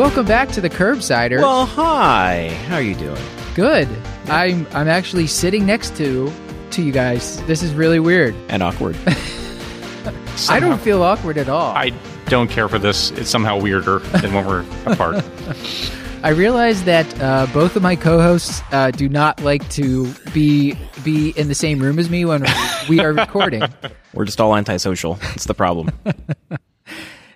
Welcome back to the Curbsider. Well, hi. How are you doing? Good. I'm I'm actually sitting next to to you guys. This is really weird. And awkward. I don't feel awkward at all. I don't care for this. It's somehow weirder than when we're apart. I realize that uh, both of my co-hosts uh, do not like to be be in the same room as me when we are recording. We're just all antisocial. It's the problem.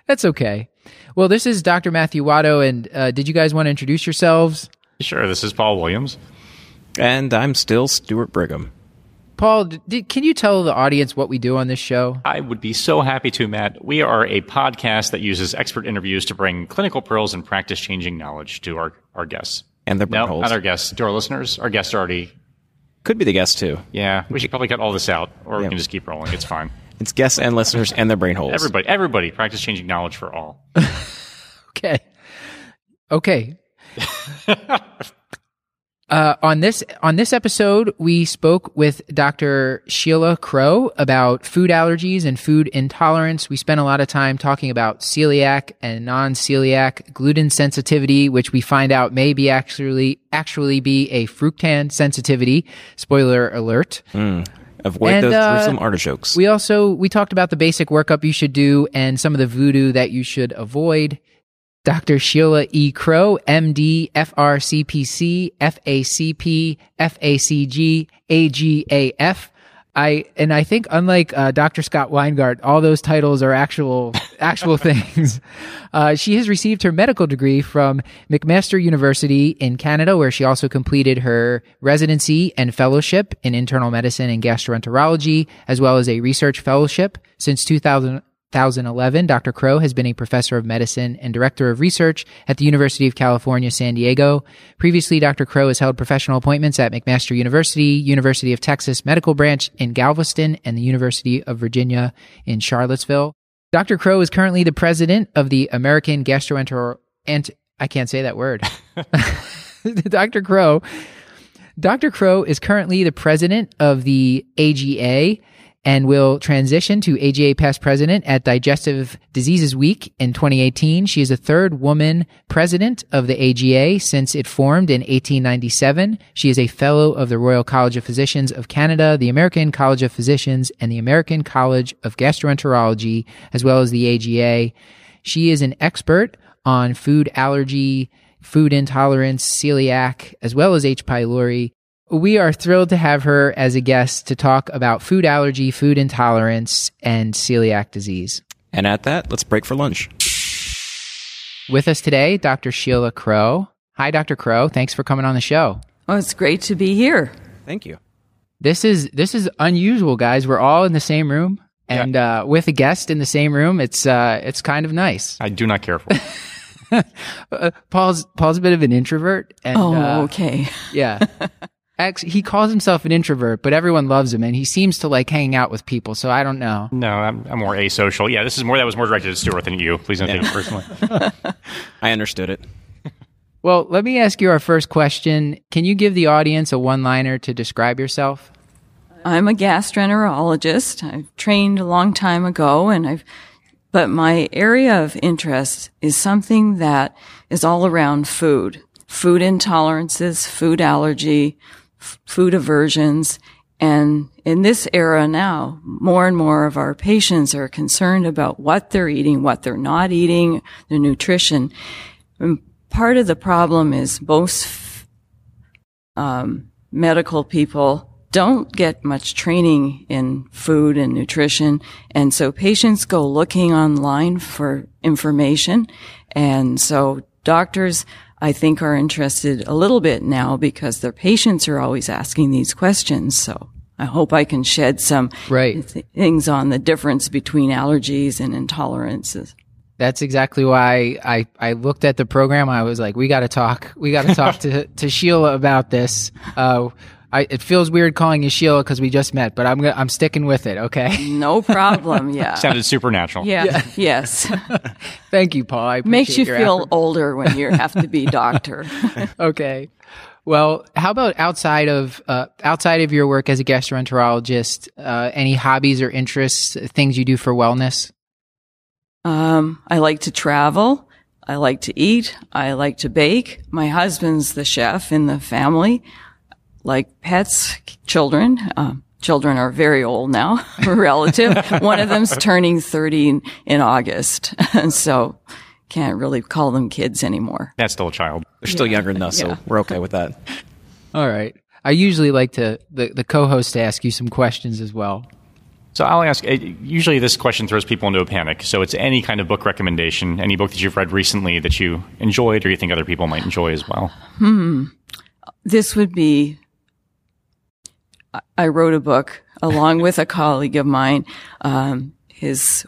That's okay. Well, this is Dr. Matthew Watto, and uh, did you guys want to introduce yourselves? Sure, this is Paul Williams. and I'm still Stuart Brigham. Paul, did, can you tell the audience what we do on this show? I would be so happy to, Matt. We are a podcast that uses expert interviews to bring clinical pearls and practice changing knowledge to our, our guests. And the No, holes. not our guests, to our listeners. Our guests are already, Could be the guest too. yeah, we should probably cut all this out, or we can just keep rolling. It's fine. It's guests and listeners and their brain holes. Everybody, everybody, practice changing knowledge for all. Okay. Okay. Uh, on this on this episode, we spoke with Dr. Sheila Crowe about food allergies and food intolerance. We spent a lot of time talking about celiac and non-celiac gluten sensitivity, which we find out may be actually actually be a fructan sensitivity. Spoiler alert. Avoid And, those uh, Jerusalem artichokes. We also we talked about the basic workup you should do and some of the voodoo that you should avoid. Dr. Sheila E. Crowe, MD, FRCPC, FACP, FACG, AGAF. I and I think unlike uh, Dr. Scott Weingart, all those titles are actual actual things. Uh, she has received her medical degree from McMaster University in Canada, where she also completed her residency and fellowship in internal medicine and gastroenterology, as well as a research fellowship since 2000. 2011, Dr. Crowe has been a professor of medicine and director of research at the University of California, San Diego. Previously, Dr. Crowe has held professional appointments at McMaster University, University of Texas Medical Branch in Galveston, and the University of Virginia in Charlottesville. Dr. Crowe is currently the president of the American Gastroenterology. And I can't say that word. Dr. Crowe Dr. Crowe is currently the president of the AGA and will transition to AGA past president at Digestive Diseases Week in 2018. She is the third woman president of the AGA since it formed in 1897. She is a fellow of the Royal College of Physicians of Canada, the American College of Physicians, and the American College of Gastroenterology, as well as the AGA. She is an expert on food allergy, food intolerance, celiac, as well as H. pylori. We are thrilled to have her as a guest to talk about food allergy, food intolerance, and celiac disease. and at that, let's break for lunch. With us today, Dr. Sheila Crowe. Hi, Dr. Crowe. Thanks for coming on the show. Oh, it's great to be here. Thank you. This is this is unusual, guys. We're all in the same room, and uh, with a guest in the same room, it's uh, it's kind of nice. I do not care for. Uh, Paul's Paul's a bit of an introvert, and Oh, uh, okay. Yeah. Actually, he calls himself an introvert, but everyone loves him, and he seems to like hanging out with people. So I don't know. No, I'm, I'm more asocial. Yeah, this is more. That was more directed at Stuart than you. Please don't take it personally. I understood it. Well, let me ask you our first question. Can you give the audience a one-liner to describe yourself? I'm a gastroenterologist. I've trained a long time ago and I've, but my area of interest is something that is all around food, food intolerances, food allergy, food aversions. And in this era now, more and more of our patients are concerned about what they're eating, what they're not eating, their nutrition. And part of the problem is most um, medical people don't get much training in food and nutrition. And so patients go looking online for information. And so doctors, I think, are interested a little bit now because their patients are always asking these questions. So I hope I can shed some Right. th- things on the difference between allergies and intolerances. That's exactly why I, I looked at the program. I was like, we got to talk. We got to talk to, to Sheila about this. Uh, I, it feels weird calling you Sheila because we just met, but I'm gonna, I'm sticking with it. Okay. No problem. Yeah. Sounded supernatural. yeah. Yes. Thank you, Paul. I Makes you your feel effort. older when you have to be doctor. okay. Well, how about outside of uh, outside of your work as a gastroenterologist? Uh, any hobbies or interests, things you do for wellness? Um, I like to travel. I like to eat. I like to bake. My husband's the chef in the family. Like pets, children. Um, children are very old now, relative. One of them's turning 30 in, in August. And so can't really call them kids anymore. That's still a child. They're still younger than us, so we're okay with that. All right. I usually like to the, the co-host to ask you some questions as well. So I'll ask. uh, Usually, this question throws people into a panic. So it's any kind of book recommendation, any book that you've read recently that you enjoyed or you think other people might enjoy as well. Hmm. This would be, I- wrote a book along with a colleague of mine. Um, his,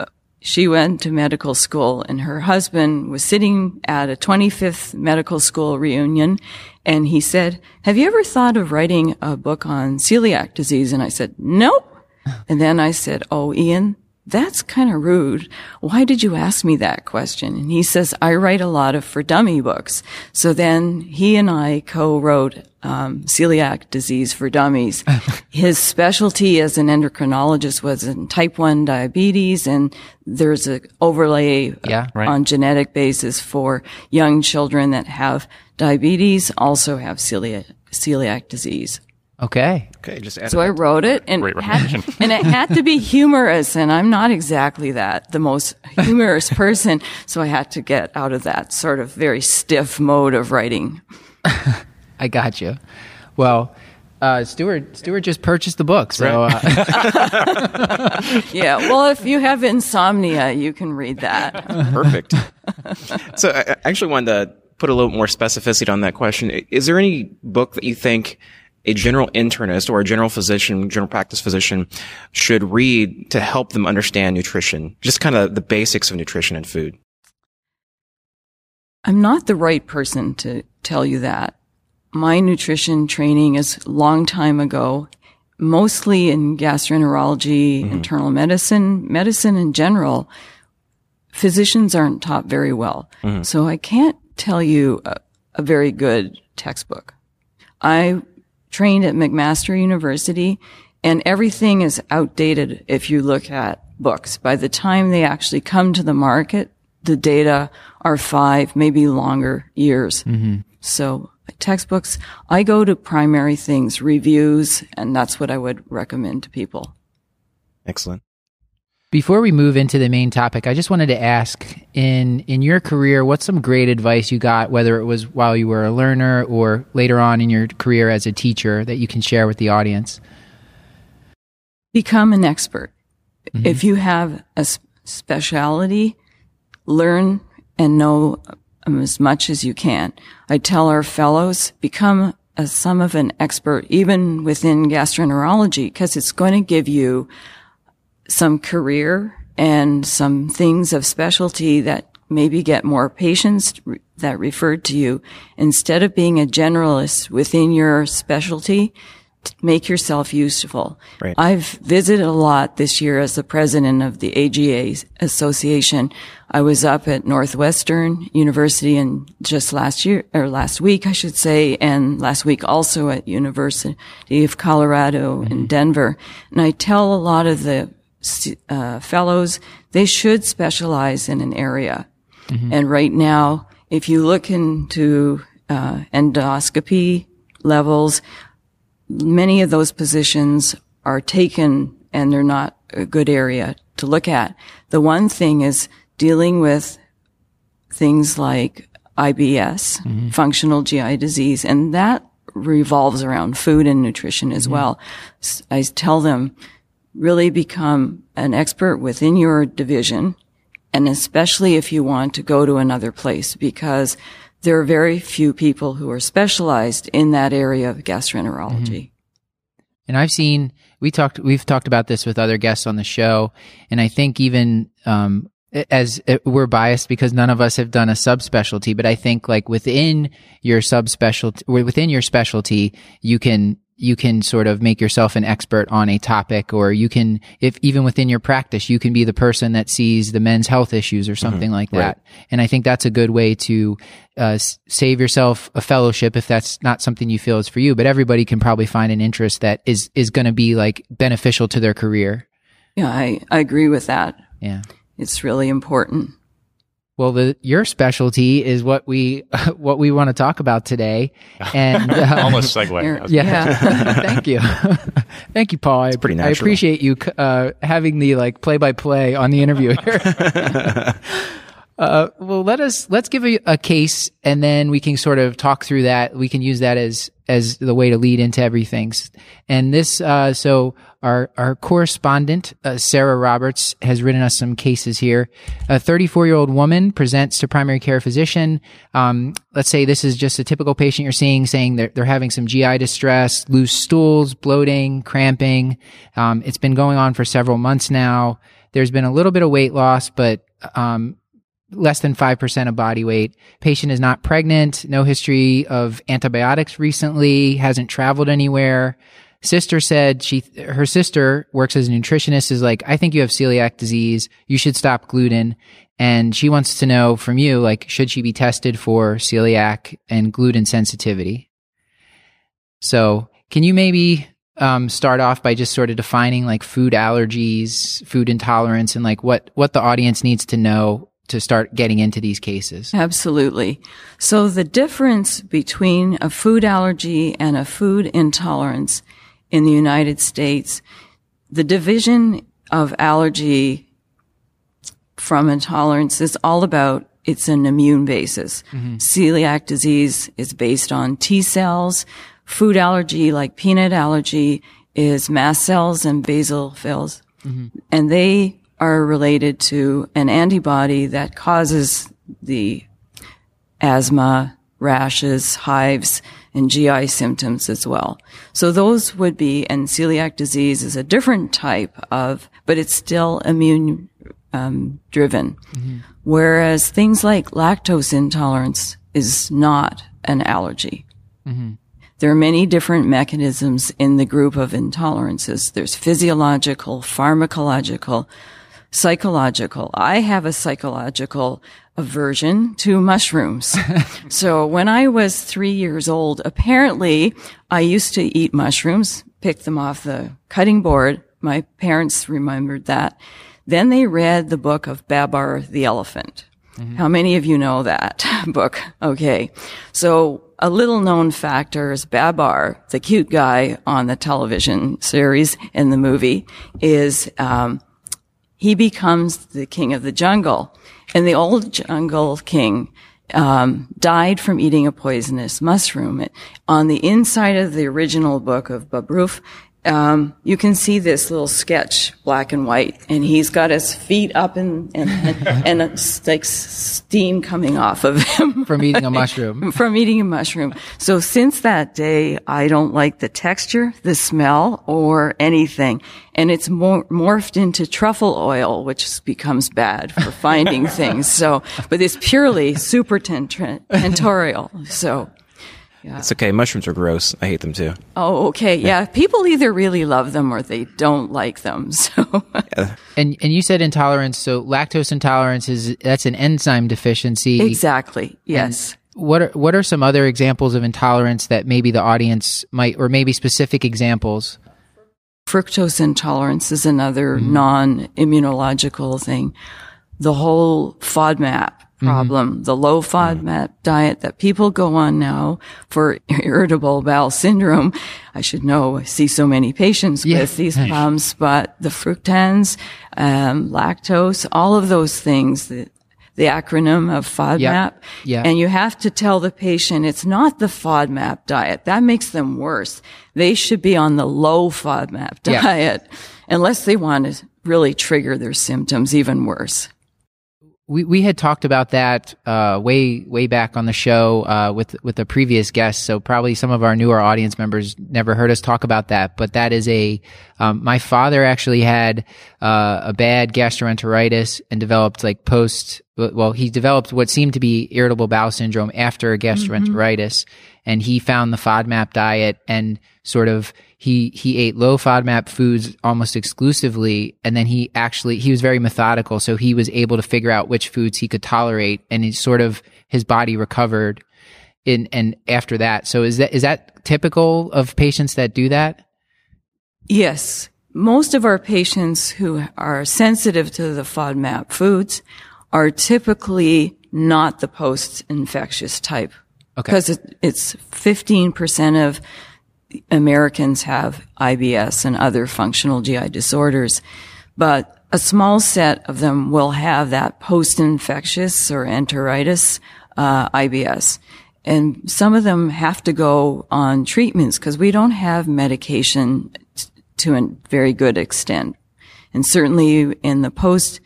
uh, she went to medical school and her husband was sitting at a 25th medical school reunion and he said, have you ever thought of writing a book on celiac disease? And I said, nope. And then I said, Oh, Ian, that's kind of rude. Why did you ask me that question? And he says, I write a lot of for dummy books. So then he and I co-wrote um, celiac disease for dummies. His specialty as an endocrinologist was in type 1 diabetes and there's a overlay Yeah, right. on genetic basis for young children that have diabetes also have celiac, celiac disease. Okay. Okay, just add So I wrote it and it had, and it had to be humorous and I'm not exactly that, the most humorous person. So I had to get out of that sort of very stiff mode of writing. I got you. Well, uh, Stuart, Stuart just purchased the book, so uh, Yeah. Well, if you have insomnia, you can read that. Perfect. so I I actually wanted to put a little more specificity on that question. Is there any book that you think a general internist or a general physician, general practice physician should read to help them understand nutrition? Just kind of the basics of nutrition and food. I'm not the right person to tell you that. My nutrition training is a long time ago, mostly in gastroenterology, mm-hmm. internal medicine, medicine in general. Physicians aren't taught very well. Mm-hmm. So I can't tell you a, a very good textbook. I trained at McMaster University and everything is outdated if you look at books. By the time they actually come to the market, the data are five, maybe longer years. Mm-hmm. So textbooks, I go to primary things, reviews, and that's what I would recommend to people. Excellent. Before we move into the main topic, I just wanted to ask in in your career, what's some great advice you got, whether it was while you were a learner or later on in your career as a teacher, that you can share with the audience? become an expert. If you have a specialty, learn and know um, as much as you can. I tell our fellows, become a, some of an expert, even within gastroenterology, because it's going to give you some career and some things of specialty that maybe get more patients that referred to you instead of being a generalist within your specialty make yourself useful. Right. I've visited a lot this year as the president of the AGA Association. I was up at Northwestern University and just last year, or last week, I should say, and last week also at University of Colorado in mm-hmm. Denver. And I tell a lot of the uh, fellows, they should specialize in an area. And right now, if you look into uh, endoscopy levels, many of those positions are taken and they're not a good area to look at. The one thing is dealing with things like IBS, functional GI disease, and that revolves around food and nutrition as well. I tell them really become an expert within your division and especially if you want to go to another place because there are very few people who are specialized in that area of gastroenterology. And I've seen we talked we've talked about this with other guests on the show, and I think even um, as uh, we're biased because none of us have done a subspecialty, but I think like within your subspecialty, within your specialty, you can you can sort of make yourself an expert on a topic or you can if even within your practice you can be the person that sees the men's health issues or something mm-hmm. like that. Right. and i think that's a good way to uh, save yourself a fellowship if that's not something you feel is for you. But everybody can probably find an interest that is is going to be like beneficial to their career. Yeah i i agree with that. Yeah. It's really important well, the, your specialty is what we what we want to talk about today, and uh, almost segue. Yeah, yeah. thank you, thank you, Paul. I, pretty natural. I appreciate you uh, having the like play by play on the interview here. Uh, well, let us let's give a, a, case, and then we can sort of talk through that. We can use that as as the way to lead into everything. And this, uh, so our our correspondent uh, Sarah Roberts has written us some cases here. A 34 year old woman presents to primary care physician. Um, let's say this is just a typical patient you're seeing, saying they're they're having some GI distress, loose stools, bloating, cramping. Um, it's been going on for several months now. There's been a little bit of weight loss, but um, less than 5% of body weight. Patient is not pregnant, no history of antibiotics recently, hasn't traveled anywhere. Sister said she, her sister works as a nutritionist is like, I think you have celiac disease. You should stop gluten. And she wants to know from you, like, should she be tested for celiac and gluten sensitivity? So can you maybe um, start off by just sort of defining like food allergies, food intolerance, and like what what the audience needs to know to start getting into these cases. Absolutely. So the difference between a food allergy and a food intolerance in the United States, the division of allergy from intolerance is all about it's an immune basis. Mm-hmm. Celiac disease is based on T cells. Food allergy, like peanut allergy, is mast cells and basophils. Mm-hmm. And they are related to an antibody that causes the asthma, rashes, hives, and GI symptoms as well. So those would be, and celiac disease is a different type of, but it's still immune um, driven. Mm-hmm. Whereas things like lactose intolerance is not an allergy. Mm-hmm. There are many different mechanisms in the group of intolerances. There's physiological, pharmacological, psychological. I have a psychological aversion to mushrooms. so when I was three years old, apparently I used to eat mushrooms, pick them off the cutting board. My parents remembered that. Then they read the book of Babar the elephant. Mm-hmm. How many of you know that book? Okay. So a little known factor is Babar, the cute guy on the television series and the movie, is um, he becomes the king of the jungle. And the old jungle king um, died from eating a poisonous mushroom. On the inside of the original book of Babar, um, you can see this little sketch, black and white, and he's got his feet up and and, and, and like steam coming off of him from eating a mushroom. from eating a mushroom. So since that day, I don't like the texture, the smell, or anything, and it's mor- morphed into truffle oil, which becomes bad for finding things. So, but it's purely supratentorial. So. Yeah. It's okay. Mushrooms are gross. I hate them too. Oh, okay. Yeah. People either really love them or they don't like them. So. yeah. And and you said intolerance. So lactose intolerance is that's an enzyme deficiency. Exactly. Yes. And what are what are some other examples of intolerance that maybe the audience might, or maybe specific examples? Fructose intolerance is another mm-hmm. non-immunological thing. The whole FODMAP. Problem, mm-hmm. the low FODMAP mm-hmm. diet that people go on now for irritable bowel syndrome. I should know, I see so many patients with these problems, but the fructans, um, lactose, all of those things, the, the acronym of FODMAP. Yeah. yeah. And you have to tell the patient it's not the FODMAP diet. That makes them worse. They should be on the low FODMAP diet yeah. unless they want to really trigger their symptoms even worse we, we had talked about that uh, way way back on the show uh, with with a previous guest. So probably some of our newer audience members never heard us talk about that. But that is a um, my father actually had uh, a bad gastroenteritis and developed like post. Well, he developed what seemed to be irritable bowel syndrome after a gastroenteritis, and he found the FODMAP diet and sort of he he ate low FODMAP foods almost exclusively, and then he actually he was very methodical, so he was able to figure out which foods he could tolerate, and he sort of his body recovered. In and after that, so is that is that typical of patients that do that? Yes. Most of our patients who are sensitive to the FODMAP foods are typically not the post-infectious type. Okay. Because it, it's 15% of Americans have IBS and other functional GI disorders, but a small set of them will have that post-infectious or enteritis uh, IBS. And some of them have to go on treatments because we don't have medication t- to a very good extent. And certainly in the post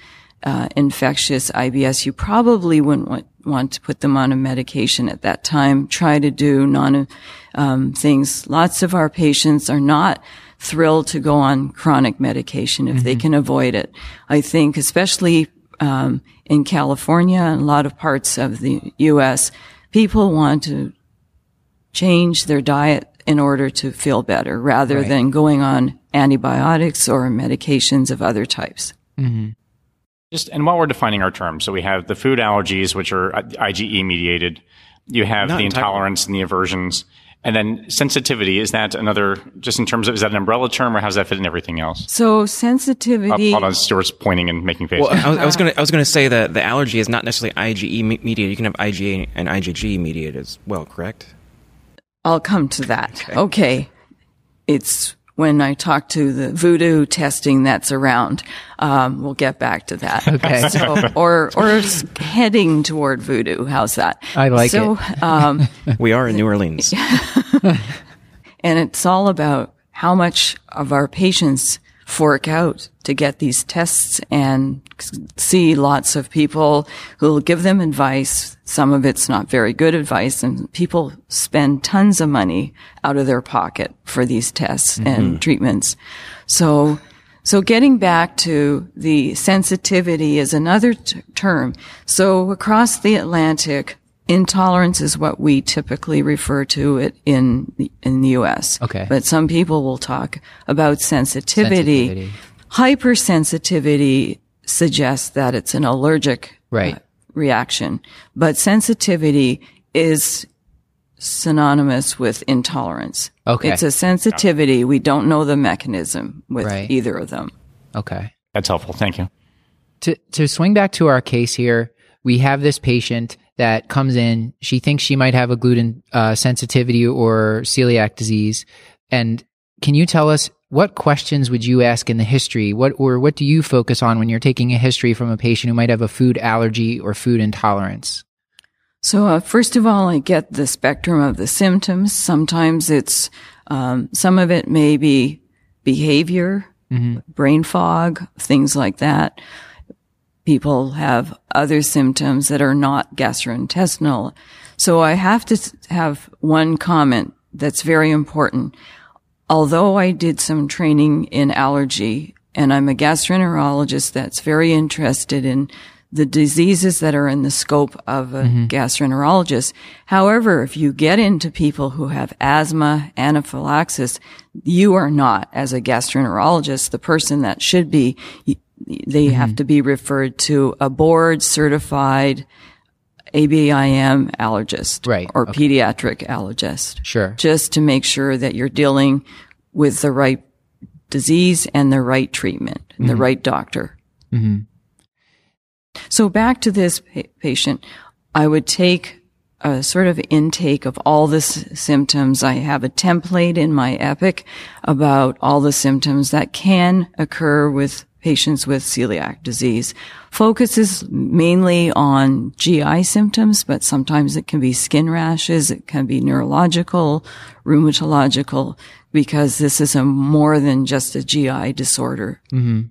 uh, infectious IBS, you probably wouldn't want, want to put them on a medication at that time. Try to do non um, things. Lots of our patients are not thrilled to go on chronic medication if they can avoid it. I think, especially um, in California and a lot of parts of the U.S., people want to change their diet in order to feel better rather Right. than going on antibiotics or medications of other types. Just and while we're defining our terms, so we have the food allergies, which are IgE mediated. You have Not the entirely. intolerance and the aversions, and then sensitivity. Is that another? Just in terms of is that an umbrella term, or how does that fit in everything else? So Uh, sensitivity. hold on, Stuart's pointing and making faces. Well, I was, I was gonna I was gonna say that the allergy is not necessarily IgE mediated. You can have IgA and IgG mediated as well, correct? I'll come to that. Okay. It's when I talk to the voodoo testing that's around. Um, we'll get back to that. Okay. So, or, or heading toward voodoo. How's that? I like so, um, We are in New Orleans. and it's all about how much of our patients fork out to get these tests and see lots of people who will give them advice. Some of it's not very good advice and people spend tons of money out of their pocket for these tests and mm-hmm. treatments. So, so getting back to the sensitivity is another t- term. So across the Atlantic, intolerance is what we typically refer to it in the, in the U.S. Okay. But some people will talk about sensitivity. Sensitivity. Hypersensitivity suggests that it's an allergic Right. uh, reaction, but sensitivity is synonymous with intolerance. Okay. It's a sensitivity. We don't know the mechanism with Right. either of them. Okay. That's helpful. Thank you. to to swing back to our case here, we have this patient that comes in. She thinks she might have a gluten uh, sensitivity or celiac disease. And can you tell us what questions would you ask in the history? What or what do you focus on when you're taking a history from a patient who might have a food allergy or food intolerance? So, uh, first of all, I get the spectrum of the symptoms. Sometimes it's, um, some of it may be behavior, brain fog, things like that. People have other symptoms that are not gastrointestinal. So I have to have one comment that's very important. Although I did some training in allergy and I'm a gastroenterologist that's very interested in the diseases that are in the scope of a mm-hmm. gastroenterologist. However, if you get into people who have asthma, anaphylaxis, you are not, as a gastroenterologist, the person that should be. They have mm-hmm. to be referred to a board certified ABIM allergist Right, or okay. pediatric allergist Sure. just to make sure that you're dealing with the right disease and the right treatment, and the mm-hmm. right doctor. Mm-hmm. So back to this pa- patient, I would take a sort of intake of all the s- symptoms. I have a template in my Epic about all the symptoms that can occur with patients with celiac disease. Focuses mainly on GI symptoms, but sometimes it can be skin rashes, it can be neurological, rheumatological, because this is a more than just a GI disorder. Can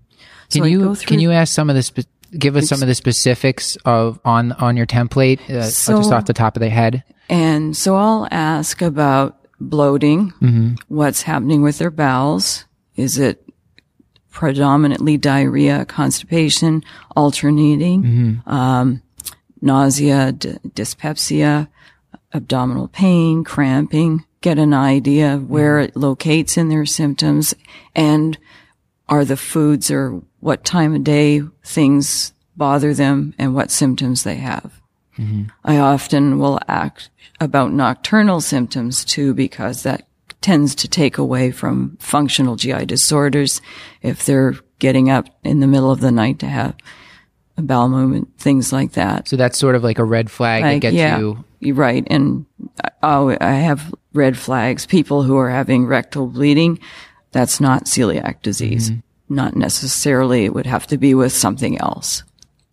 So you can you ask some of the spe- give us some of the specifics of on on your template, uh, So- just off the top of the head? And so I'll ask about bloating, Mm-hmm. what's happening with their bowels. Is it predominantly diarrhea, constipation, alternating, Mm-hmm. um, nausea, d- dyspepsia, abdominal pain, cramping? Get an idea of where Mm-hmm. it locates in their symptoms and are the foods or what time of day things bother them and what symptoms they have. I often will act about nocturnal symptoms too, because that tends to take away from functional GI disorders. If they're getting up in the middle of the night to have a bowel movement, things like that. So that's sort of like a red flag that gets yeah, you. You're right. And oh, I have red flags. People who are having rectal bleeding, that's not celiac disease. Mm-hmm. Not necessarily. It would have to be with something else.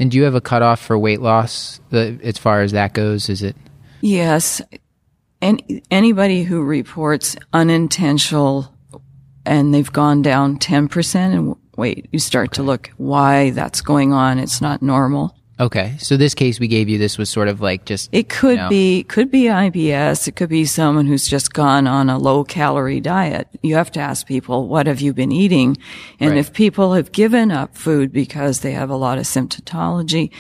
And do you have a cutoff for weight loss the, as far as that goes? Is it Yes. And anybody who reports unintentional and they've gone down 10% and wait, you start to look why that's going on. It's not normal. okay? So this case we gave you, this was sort of like just It could No. be, could be IBS. It could be someone who's just gone on a low calorie diet. You have to ask people, what have you been eating? And Right. if people have given up food because they have a lot of symptomatology,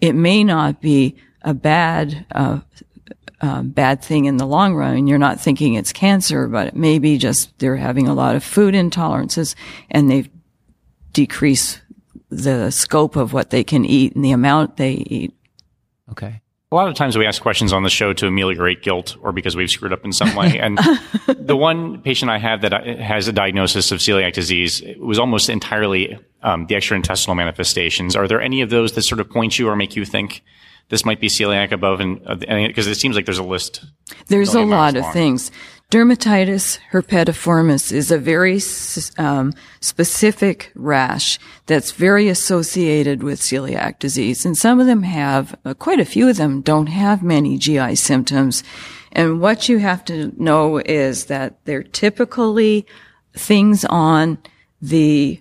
it may not be a bad, uh, uh, bad thing in the long run. You're not thinking it's cancer, but it may be just they're having a lot of food intolerances and they've decreased the scope of what they can eat and the amount they eat. okay. A lot of times we ask questions on the show to ameliorate guilt or because we've screwed up in some way. And the one patient I have that has a diagnosis of celiac disease it was almost entirely um, the extraintestinal manifestations. Are there any of those that sort of point you or make you think this might be celiac above? And because it seems like there's a list. There's a lot of long. things. Dermatitis herpetiformis is a very um, specific rash that's very associated with celiac disease. And some of them have, uh, quite a few of them don't have many GI symptoms. And what you have to know is that they're typically things on the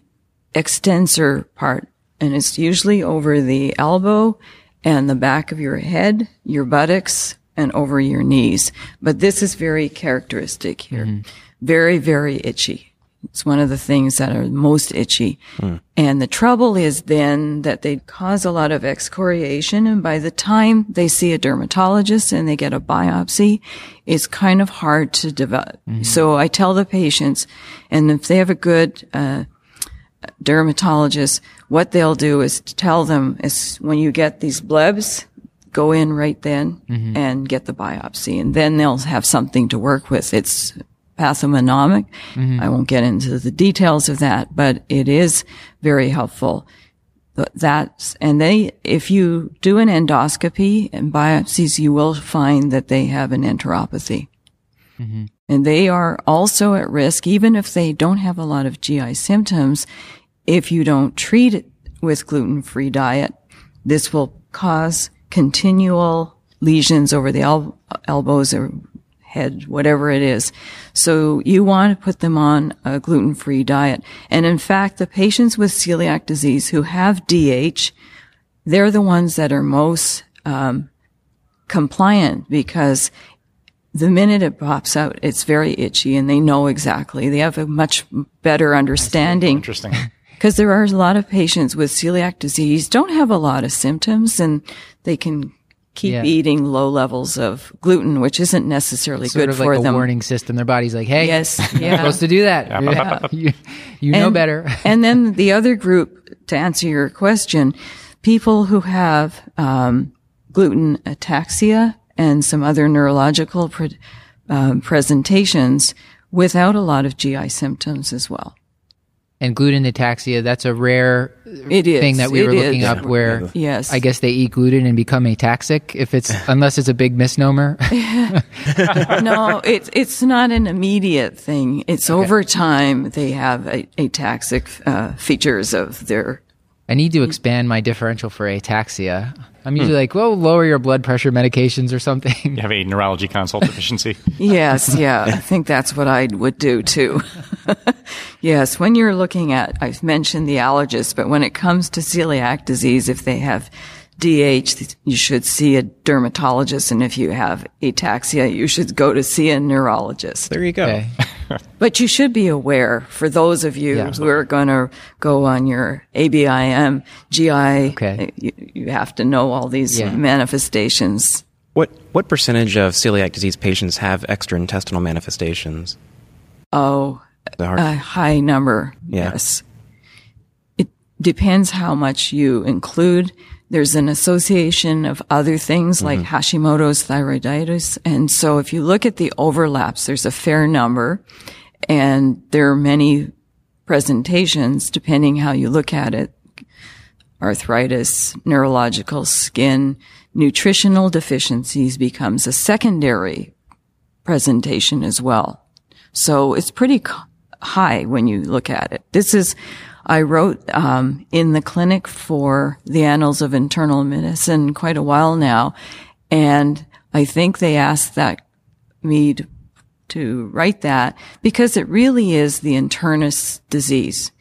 extensor part. And it's usually over the elbow and the back of your head, your buttocks, and over your knees. But this is very characteristic here. Mm-hmm. Very, very itchy. It's one of the things that are most itchy. Mm. And the trouble is then that they cause a lot of excoriation. And by the time they see a dermatologist and they get a biopsy, it's kind of hard to develop. Mm-hmm. So I tell the patients, and if they have a good, uh, dermatologist, what they'll do is tell them is when you get these blebs, go in right then mm-hmm. and get the biopsy, and then they'll have something to work with. It's pathognomonic. Mm-hmm. I won't get into the details of that, but it is very helpful. Th- That's, and they, if you do an endoscopy and biopsies, you will find that they have an enteropathy. Mm-hmm. And they are also at risk, even if they don't have a lot of GI symptoms. If you don't treat it with gluten-free diet, this will cause continual lesions over the el- elbows or head, whatever it is. So you want to put them on a gluten-free diet. And in fact, the patients with celiac disease who have DH, they're the ones that are most um, compliant because the minute it pops out, it's very itchy and they know exactly. They have a much better understanding Interesting. because there are a lot of patients with celiac disease don't have a lot of symptoms and they can keep Yeah. eating low levels of gluten, which isn't necessarily Sort good of for like a them. warning system. Their body's like, hey, Yes, you're yeah. supposed to do that. you you know better. and then the other group, to answer your question, people who have um, gluten ataxia and some other neurological pre- um, presentations without a lot of GI symptoms as well. And gluten ataxia, that's a rare It is thing that we It were looking is. up where Yes. I guess they eat gluten and become ataxic if it's unless it's a big misnomer. no, it's it's not an immediate thing. It's over time they have a, ataxic uh, features of their I need to mm. expand my differential for ataxia. I'm hmm. usually like, well, lower your blood pressure medications or something. You have a neurology consult deficiency. Yes, yeah. I think that's what I would do too. yes, when you're looking at, I've mentioned the allergist, but when it comes to celiac disease, if they have DH, you should see a dermatologist. And if you have ataxia, you should go to see a neurologist. There you go. Okay. But you should be aware for those of you Yeah. who are going to go on your ABIM, GI, Okay. you, you have to know all these Yeah. manifestations. What what percentage of celiac disease patients have extraintestinal manifestations? Oh, The a high number. Yeah. Yes. It depends how much you include. There's an association of other things like mm-hmm. Hashimoto's thyroiditis. And so if you look at the overlaps, there's a fair number and there are many presentations depending how you look at it. Arthritis, neurological skin, nutritional deficiencies becomes a secondary presentation as well. So it's pretty high when you look at it. This is, I wrote um, in the clinic for the Annals of Internal Medicine quite a while now, and I think they asked that me to, to write that because it really is the internist disease.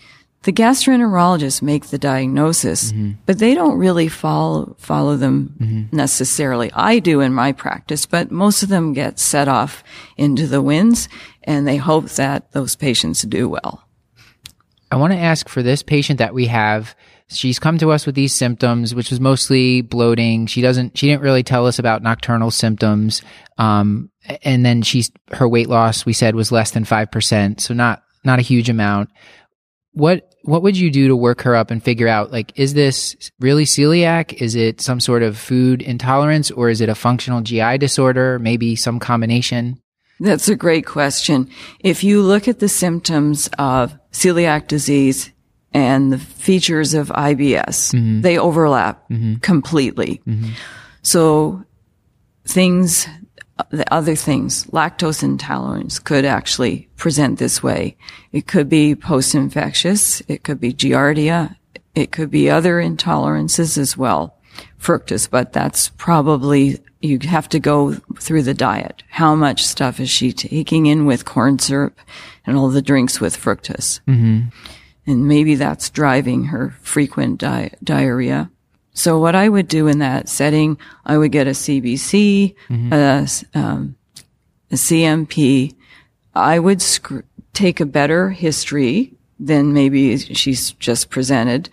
The gastroenterologists make the diagnosis, but they don't really follow follow them necessarily. I do in my practice, but most of them get set off into the winds, and they hope that those patients do well. I want to ask for this patient that we have. She's come to us with these symptoms, which was mostly bloating. She doesn't, she didn't really tell us about nocturnal symptoms. Um, and then she's, her weight loss, we said was less than 5%. So not, not a huge amount. What, what would you do to work her up and figure out, like, is this really celiac? Is it some sort of food intolerance or is it a functional GI disorder? Maybe some combination? That's a great question. If you look at the symptoms of celiac disease and the features of IBS, mm-hmm. they overlap mm-hmm. completely. Mm-hmm. So things, the other things, lactose intolerance could actually present this way. It could be post-infectious. It could be giardia. It could be other intolerances as well. Fructose, but that's probably, you have to go through the diet. How much stuff is she taking in with corn syrup and all the drinks with fructose? Mm-hmm. And maybe that's driving her frequent di- diarrhea. So what I would do in that setting, I would get a CBC, a, s- um, a CMP. I would sc- take a better history than maybe she's just presented.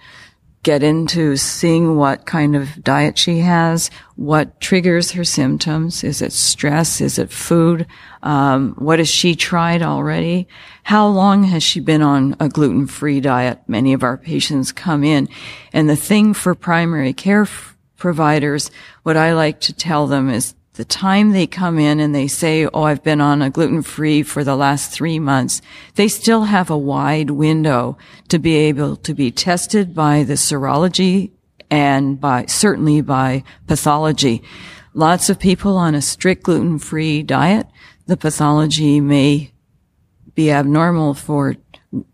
Get into seeing what kind of diet she has, what triggers her symptoms. Is it stress? Is it food? Um, what has she tried already? How long has she been on a gluten-free diet? Many of our patients come in. And the thing for primary care f- providers, what I like to tell them is the time they come in and they say, Oh, I've been on a gluten free for the last three months, they still have a wide window to be able to be tested by the serology and by certainly by pathology. Lots of people on a strict gluten free diet, the pathology may be abnormal for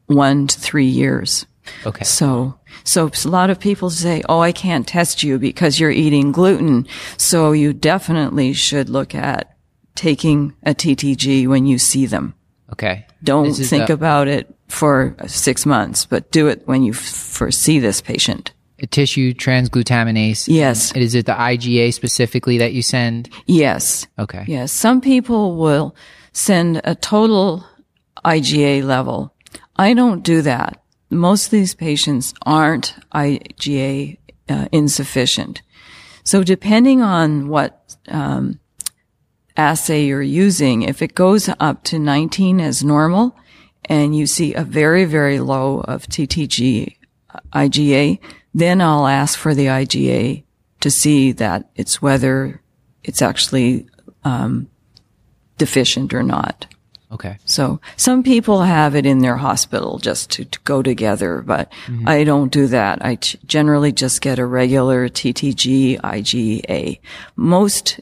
one to three years. Okay. So, so a lot of people say, "Oh, I can't test you because you're eating gluten." So you definitely should look at taking a TTG when you see them. Okay. Don't think the- about it for six months, but do it when you f- first see this patient. tissue transglutaminase. Yes. Is it the IgA specifically that you send? Yes. Okay. Yes. Some people will send a total IgA level. I don't do that. Most of these patients aren't IgA uh, insufficient. So depending on what um, assay you're using, if it goes up to 19 as normal and you see a very, very low of TTG IgA, then I'll ask for the IgA to see that it's whether it's actually um, deficient or not. Okay. So some people have it in their hospital just to, to go together, but I don't do that. I t- generally just get a regular TTG IgA. Most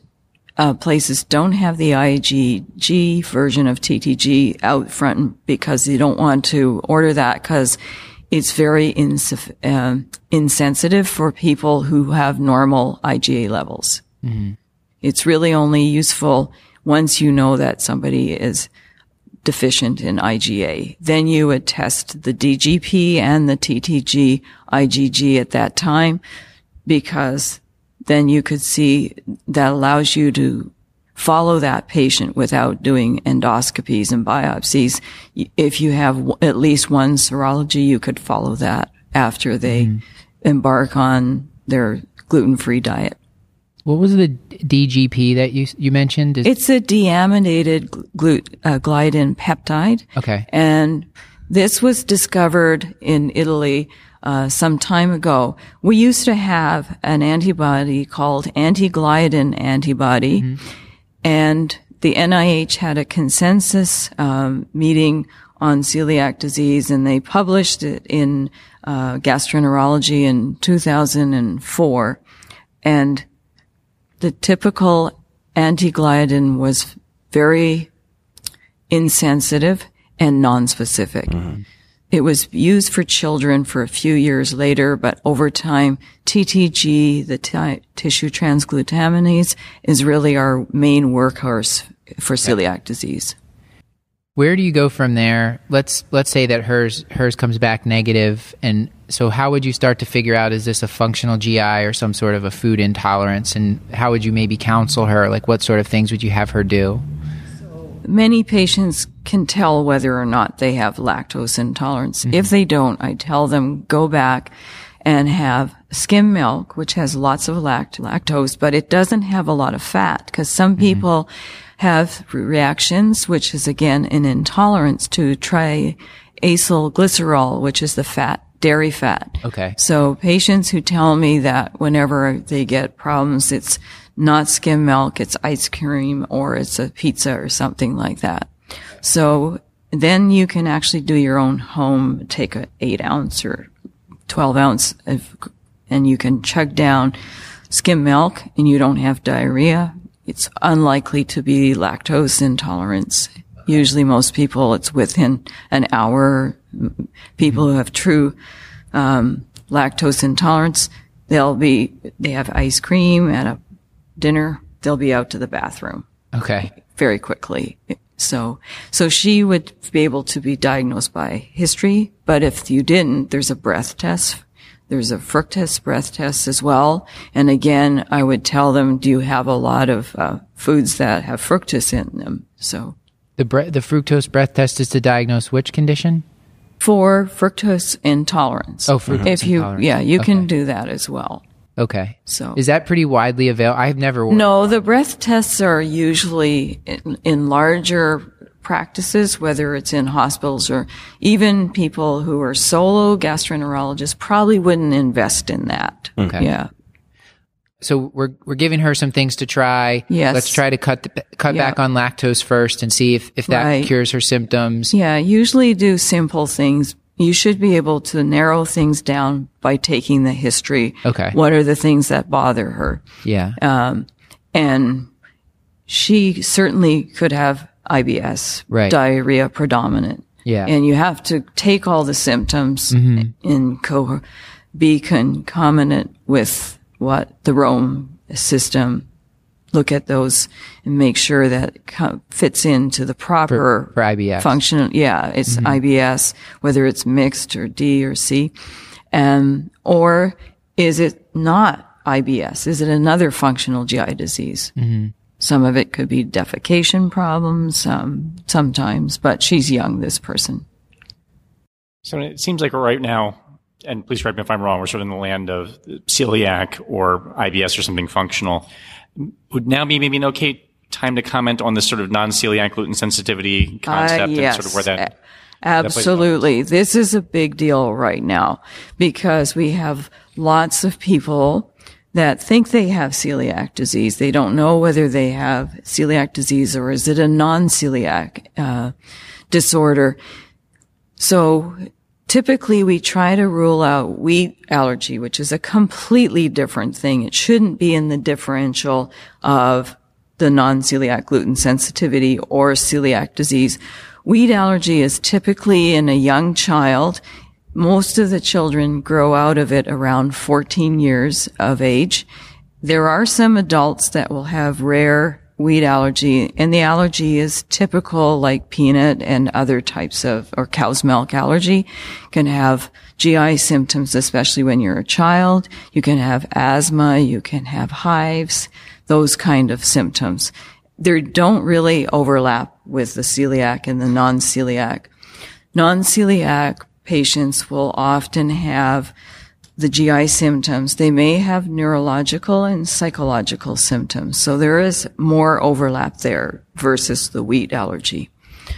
uh, places don't have the IgG version of TTG out front because you don't want to order that because it's very insuf- um insensitive for people who have normal IgA levels. It's really only useful once you know that somebody is deficient in IgA. Then you would test the DGP and the TTG IgG at that time because then you could see that allows you to follow that patient without doing endoscopies and biopsies. If you have at least one serology, you could follow that after they mm-hmm. embark on their gluten-free diet. What was the DGP that you you mentioned? Is- It's a deaminated glut- uh, gliadin peptide. Okay. And this was discovered in Italy uh, some time ago. We used to have an antibody called anti-gliadin antibody, and the NIH had a consensus um, meeting on celiac disease, and they published it in uh, gastroenterology in 2004. And the typical anti-gliadin was very insensitive and nonspecific. Mm-hmm. It was used for children for a few years later, but over time, TTG, the ti- tissue transglutaminase, is really our main workhorse for celiac disease. Where do you go from there? Let's let's say that hers hers comes back negative, and so how would you start to figure out is this a functional GI or some sort of a food intolerance, and how would you maybe counsel her? Like, what sort of things would you have her do? Many patients can tell whether or not they have lactose intolerance. Mm-hmm. If they don't, I tell them go back and have skim milk, which has lots of lact- lactose, but it doesn't have a lot of fat because some mm-hmm. people have reactions, which is again an intolerance to triacyl glycerol, which is the fat, dairy fat. Okay. So patients who tell me that whenever they get problems, it's not skim milk, it's ice cream or it's a pizza or something like that. So then you can actually do your own home, take a eight ounce or 12 ounce of, and you can chug down skim milk and you don't have diarrhea. It's unlikely to be lactose intolerance. Usually most people, it's within an hour. People who have true um, lactose intolerance, they'll be, they have ice cream at a dinner, they'll be out to the bathroom Okay. very quickly. So, so she would be able to be diagnosed by history, but if you didn't, there's a breath test. There's a fructose breath test as well. And again, I would tell them, do you have a lot of uh, foods that have fructose in them? So The bre- the fructose breath test is to diagnose which condition? For fructose intolerance. Oh, fructose if you, intolerance. yeah, you Okay. can do that as well. Okay. So Is that pretty widely available? I've never. No, the breath tests are usually in, in larger practices, whether it's in hospitals or even people who are solo gastroenterologists probably wouldn't invest in that. Okay. Yeah. So we're we're giving her some things to try. Yes. Let's try to cut the, cut Yeah. back on lactose first and see if if that Right. cures her symptoms. Yeah. Usually do simple things. You should be able to narrow things down by taking the history. Okay. What are the things that bother her? Yeah. Um, and she certainly could have IBS, Right. diarrhea predominant. Yeah. And you have to take all the symptoms mm-hmm. and co- be concomitant with what the Rome system look at those and make sure that it fits into the proper for IBS. function. Yeah, it's IBS, whether it's mixed or D or C. Um, or is it not IBS? Is it another functional GI disease? Some of it could be defecation problems, um, sometimes, but she's young, this person. So it seems like right now, and please correct me if I'm wrong, we're sort of in the land of celiac or IBS or something functional. Would now be maybe an okay time to comment on this sort of non-celiac gluten sensitivity concept Uh, and sort of where that Absolutely. This is a big deal right now because we have lots of people that think they have celiac disease. They don't know whether they have celiac disease or is it a non-celiac uh, disorder. So typically we try to rule out wheat allergy, which is a completely different thing. It shouldn't be in the differential of the non-celiac gluten sensitivity or celiac disease. Wheat allergy is typically in a young child most of the children grow out of it around 14 years of age. There are some adults that will have rare wheat allergy, and the allergy is typical like peanut and other types of, or cow's milk allergy. Can have GI symptoms, especially when you're a child. You can have asthma, you can have hives, those kind of symptoms. They don't really overlap with the celiac and the non-celiac. Non-celiac patients will often have the GI symptoms. They may have neurological and psychological symptoms. So there is more overlap there versus the wheat allergy.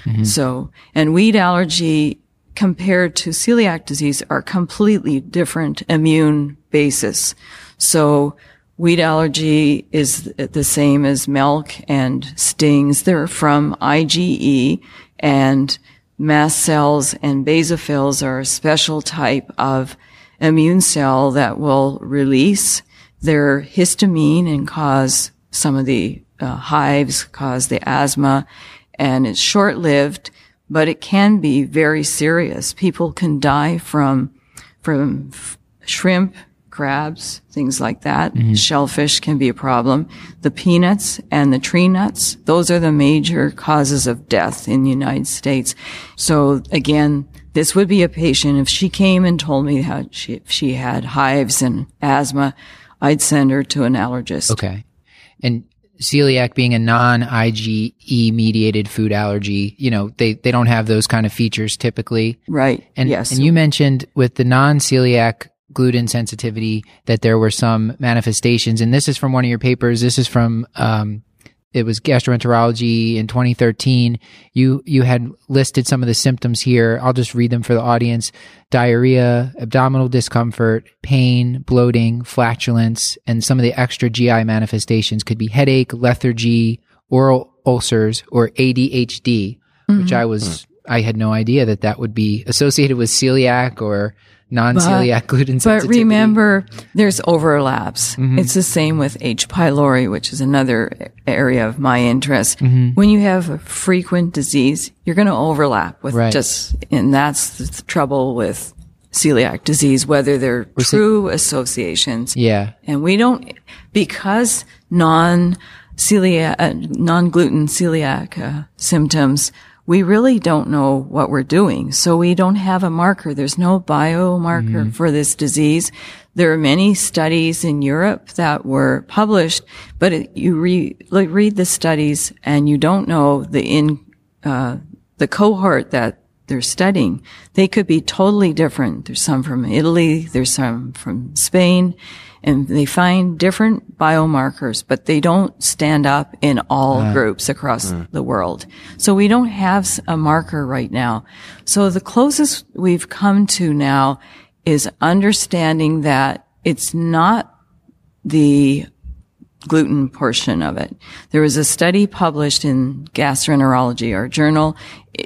Mm-hmm. So, and wheat allergy compared to celiac disease are completely different immune basis. So wheat allergy is the same as milk and stings. They're from IgE and mast cells and basophils are a special type of immune cell that will release their histamine and cause some of the uh, hives, cause the asthma, and it's short lived, but it can be very serious. People can die from, from f- shrimp, crabs, things like that. Mm-hmm. Shellfish can be a problem. The peanuts and the tree nuts, those are the major causes of death in the United States. So again, this would be a patient. If she came and told me how she, she had hives and asthma, I'd send her to an allergist. Okay. And celiac being a non-IgE mediated food allergy, you know, they, they don't have those kind of features typically. Right. And, yes. And you mentioned with the non-celiac gluten sensitivity that there were some manifestations. And this is from one of your papers. This is from, um, it was gastroenterology in 2013. You you had listed some of the symptoms here. I'll just read them for the audience: diarrhea, abdominal discomfort, pain, bloating, flatulence, and some of the extra GI manifestations could be headache, lethargy, oral ulcers, or ADHD, mm-hmm. which I was I had no idea that that would be associated with celiac or non-celiac but, gluten sensitivity. But remember, there's overlaps. Mm-hmm. It's the same with H. pylori, which is another area of my interest. Mm-hmm. When you have a frequent disease, you're going to overlap with right. just, and that's the trouble with celiac disease, whether they're We're true associations. Yeah. And we don't, because non celiac, uh, non gluten celiac uh, symptoms we really don't know what we're doing. So we don't have a marker. There's no biomarker mm-hmm. for this disease. There are many studies in Europe that were published, but it, you re, like, read the studies and you don't know the in, uh, the cohort that they're studying. They could be totally different. There's some from Italy. There's some from Spain and they find different biomarkers, but they don't stand up in all uh, groups across uh. the world. So we don't have a marker right now. So the closest we've come to now is understanding that it's not the gluten portion of it. There was a study published in Gastroenterology, our journal,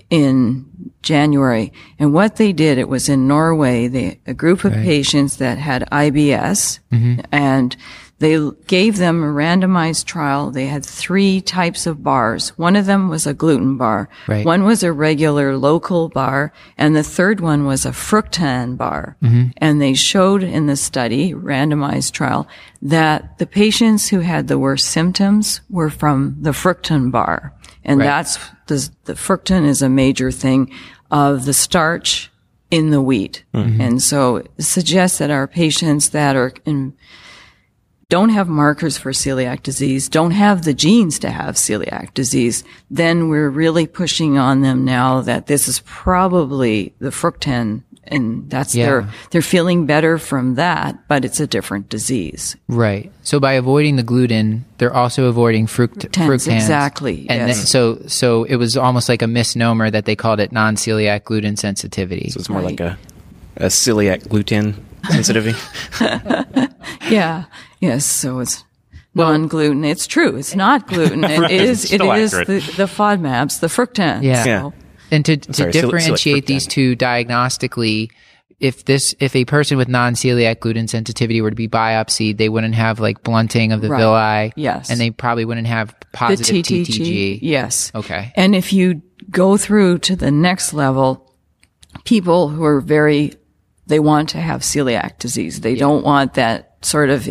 in January. And what they did, it was in Norway, they, a group of right. patients that had IBS mm-hmm. and they gave them a randomized trial. They had three types of bars. One of them was a gluten bar. Right. One was a regular local bar. And the third one was a fructan bar. Mm-hmm. And they showed in the study, randomized trial, that the patients who had the worst symptoms were from the fructan bar. And right. that's the, the fructan is a major thing of the starch in the wheat. Mm-hmm. And so it suggests that our patients that are in, don't have markers for celiac disease, don't have the genes to have celiac disease, then we're really pushing on them now that this is probably the fructan and that's yeah. they're they're feeling better from that, but it's a different disease. Right. So by avoiding the gluten, they're also avoiding fruct- fructans. Exactly. And yes. then, so so it was almost like a misnomer that they called it non-celiac gluten sensitivity. So it's more right. like a a celiac gluten sensitivity. yeah. Yes. So it's non-gluten. It's true. It's not gluten. It is. It is the, the FODMAPs, the fructans. Yeah. So, and to, to sorry, differentiate these two diagnostically, if this if a person with non-celiac gluten sensitivity were to be biopsied, they wouldn't have like blunting of the right. villi. Yes. And they probably wouldn't have positive the TTG, TTG. Yes. Okay. And if you go through to the next level, people who are very They want to have celiac disease. They don't want that sort of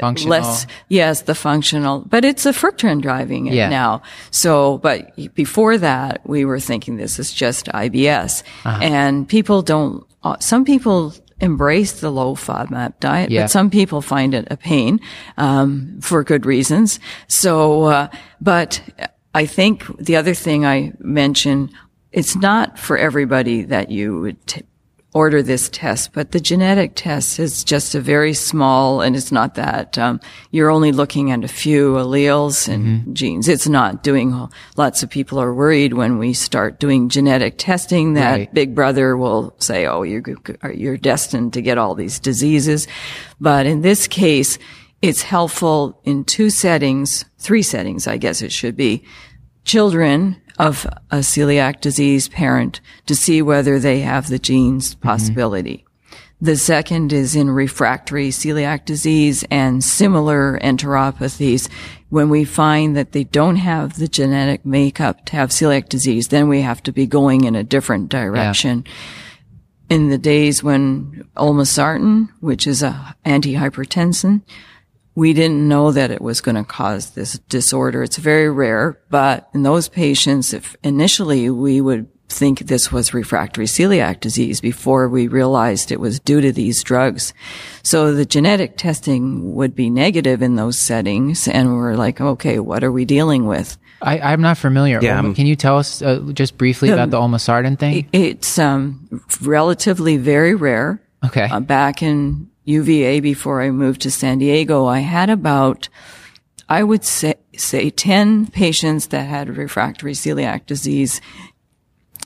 Functional. less yes the functional but it's a fructan driving it Yeah. now so but before that we were thinking this is just ibs Uh-huh. and people don't uh, some people embrace the low fodmap diet Yeah. but some people find it a pain um, for good reasons so uh, but i think the other thing i mentioned it's not for everybody that you would t- order this test, but the genetic test is just a very small, and it's not that um, you're only looking at a few alleles and genes. It's not doing. Lots of people are worried when we start doing genetic testing that Right. Big Brother will say, "Oh, you're you're destined to get all these diseases," but in this case, it's helpful in two settings, three settings, I guess it should be children of a celiac disease parent to see whether they have the genes mm-hmm. possibility. The second is in refractory celiac disease and similar enteropathies. When we find that they don't have the genetic makeup to have celiac disease, then we have to be going in a different direction. In the days when olmesartan, which is a antihypertensive, we didn't know that it was going to cause this disorder. It's very rare, but in those patients, if initially we would think this was refractory celiac disease before we realized it was due to these drugs. So the genetic testing would be negative in those settings. And we're like, okay, what are we dealing with? I, I'm not familiar. Yeah, Olma- I'm- Can you tell us uh, just briefly about the olmesartan thing? It's um, relatively very rare. Okay. Uh, back in UVA before I moved to San Diego, I had about, I would say, say 10 patients that had refractory celiac disease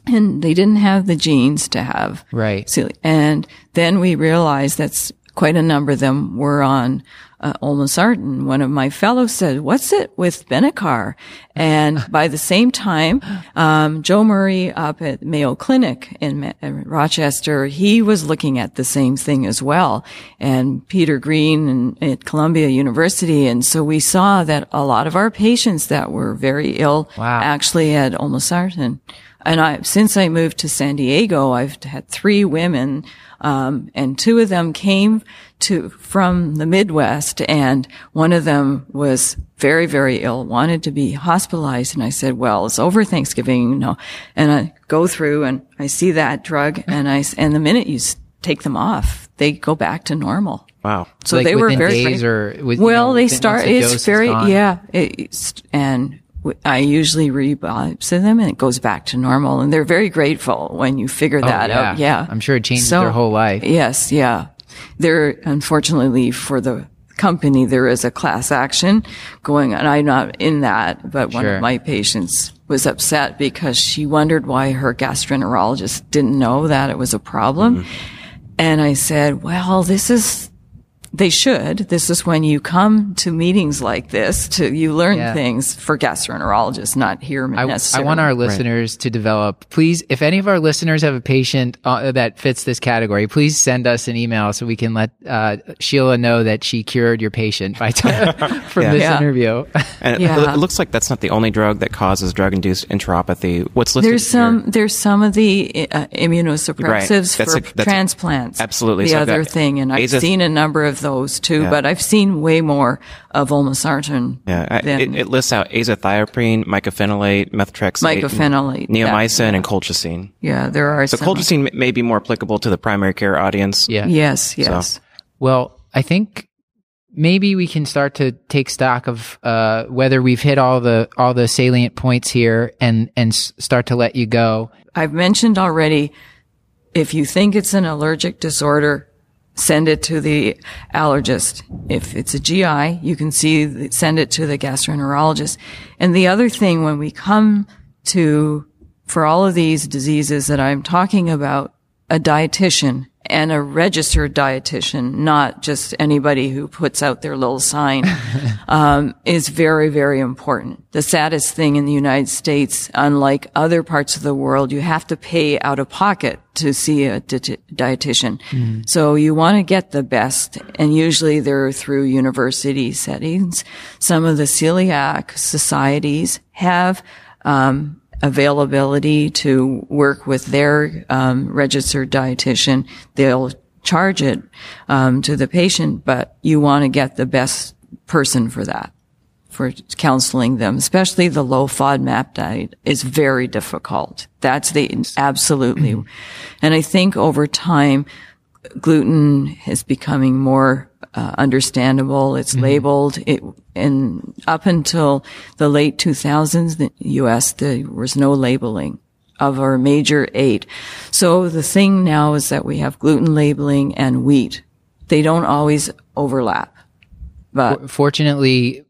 and they didn't have the genes to have Right. celiac. And then we realized that's quite a number of them were on uh, olmesartan. One of my fellows said, what's it with Benicar? And by the same time, um, Joe Murray up at Mayo Clinic in Ma- in Rochester, he was looking at the same thing as well. And Peter Green and, at Columbia University. And so we saw that a lot of our patients that were very ill Wow. actually had olmesartan. And I, since I moved to San Diego, I've had three women, um, and two of them came to, from the Midwest and one of them was very, very ill, wanted to be hospitalized. And I said, well, it's over Thanksgiving, you know, and I go through and I see that drug and I, s- and the minute you take them off, they go back to normal. Wow. So Like they were very days or with- you well, know, they start. once the dose It's very yeah. It's, and w- I usually rebiopsy uh, them, and it goes back to normal. And they're very grateful when you figure oh, that Oh, yeah. out. Yeah, I'm sure it changes so, their whole life. Yes, yeah. There, unfortunately, for the company, there is a class action going on. I'm not in that, but one Sure. of my patients was upset because she wondered why her gastroenterologist didn't know that it was a problem. Mm-hmm. And I said, well, this is, they should. This is when you come to meetings like this to, you learn Yeah. things for gastroenterologists, not here I, I want our listeners to develop. Please, if any of our listeners have a patient uh, that fits this category, please send us an email so we can let uh, Sheila know that she cured your patient by time from this Yeah. interview. And it- Yeah. it, looks like that's not the only drug that causes drug-induced enteropathy. What's listed There's here- some there's some of the uh, immunosuppressives That's for a- that's a- transplants. absolutely. the So other thing, and I've seen a number of those too. Yeah. But I've seen way more of olmesartan. Yeah, than it, it lists out azathioprine, mycophenolate, methotrexate, Mycophenolate, neomycin, yeah. and colchicine. yeah, there are. So some. colchicine may- may be more applicable to the primary care audience. yeah. Yes, yes. Well, I think maybe we can start to take stock of uh, whether we've hit all the all the salient points here, and and start to let you go. I've mentioned already. If you think it's an allergic disorder, send it to the allergist. If it's a GI, you can see, send it to the gastroenterologist. And the other thing, when we come to, for all of these diseases that I'm talking about, a dietitian and a registered dietitian, not just anybody who puts out their little sign, um, is very, very important. The saddest thing in the United States, unlike other parts of the world, you have to pay out of pocket to see a di- dietitian. So you want to get the best, and usually they're through university settings. Some of the celiac societies have um, availability to work with their um, registered dietitian, they'll charge it um, to the patient, but you want to get the best person for that for counseling them, especially the low FODMAP diet is very difficult. That's the absolutely. And I think over time, gluten is becoming more uh, understandable. It's labeled it, and up until the late 2000s, the U.S., there was no labeling of our major eight. So the thing now is that we have gluten labeling and wheat. They don't always overlap, but Fortunately,